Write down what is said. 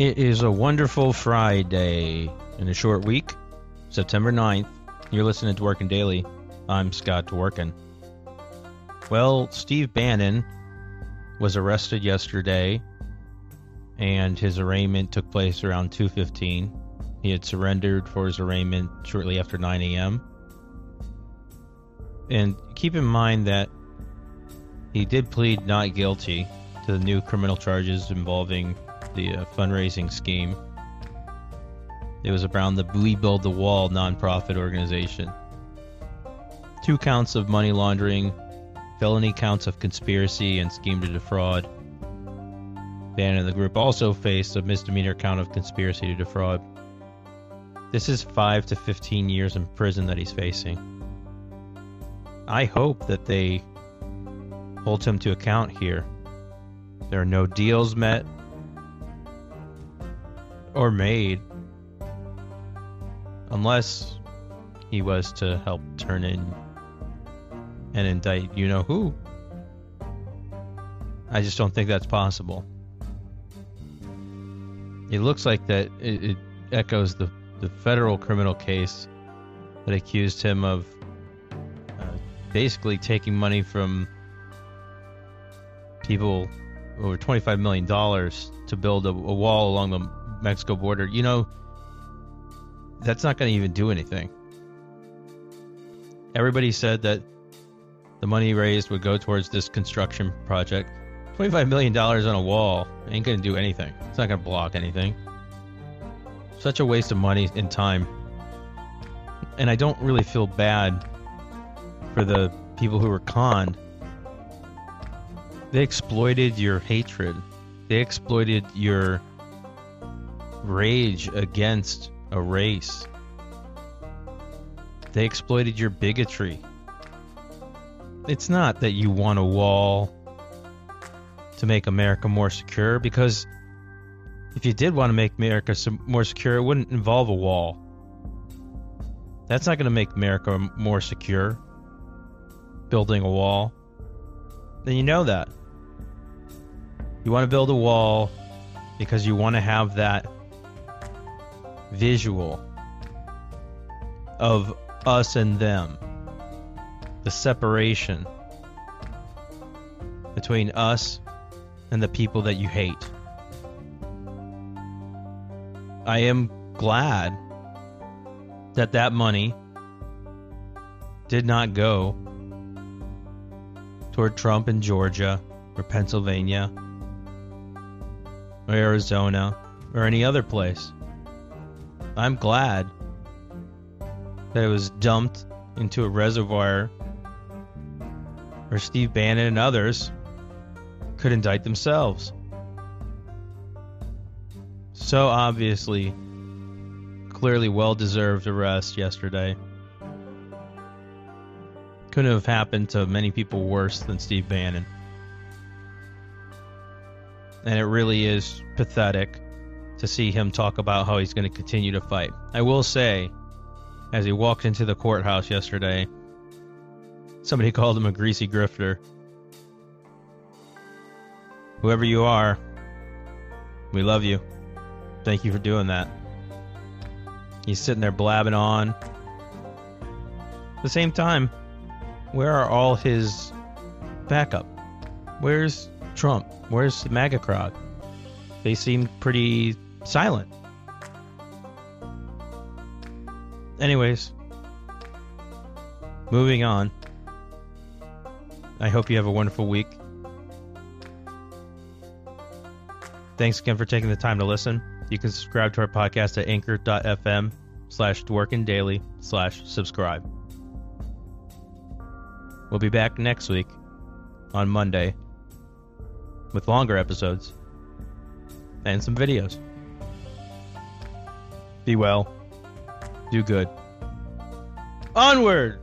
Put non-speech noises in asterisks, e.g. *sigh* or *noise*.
It is a wonderful Friday in a short week, September 9th. You're listening to Dworkin Daily. I'm Scott Dworkin. Well, Steve Bannon was arrested yesterday and his arraignment took place around 2:15. He had surrendered for his arraignment shortly after 9 a.m. And keep in mind that he did plead not guilty to the new criminal charges involving the uh, fundraising scheme. It was around the We Build the Wall nonprofit organization. Two counts of money laundering, felony counts of conspiracy and scheme to defraud. Bannon and the group also faced a misdemeanor count of conspiracy to defraud. This is 5 to 15 years in prison that he's facing. I hope that they hold him to account here. There are no deals met or made unless he was to help turn in and indict you know who. I just don't think that's possible. It looks like that it, it echoes the, the federal criminal case that accused him of uh, basically taking money from people over $25 million to build a, a wall along the Mexico border. You know, that's not going to even do anything. Everybody said that the money raised would go towards this construction project. $25 million on a wall ain't going to do anything. It's not going to block anything. Such a waste of money and time. And I don't really feel bad for the people who were conned. They exploited your hatred. They exploited your rage against a race. They exploited your bigotry. It's not that you want a wall to make America more secure, because if you did want to make America more secure, it wouldn't involve a wall. That's not going to make America more secure, building a wall. Then you know that. You want to build a wall because you want to have that visual of us and them. The separation between us and the people that you hate. I am glad that that money did not go toward Trump in Georgia or Pennsylvania or Arizona or any other place. I'm glad that it was dumped into a reservoir where Steve Bannon and others could indict themselves. So obviously, clearly well deserved arrest yesterday. Couldn't have happened to many people worse than Steve Bannon. And it really is pathetic to see him talk about how he's going to continue to fight. I will say, as he walked into the courthouse yesterday, somebody *laughs* called him a greasy grifter. Whoever you are, we love you. Thank you for doing that. He's sitting there blabbing on. At the same time, where are all his backup? Where's Trump? Where's the MAGA crowd? They seem pretty silent. Anyways, moving on. I hope you have a wonderful week. Thanks again for taking the time to listen. You can subscribe to our podcast at anchor.fm slash daily slash subscribe. We'll be back next week on Monday with longer episodes and some videos. Be well. Do good. Onward!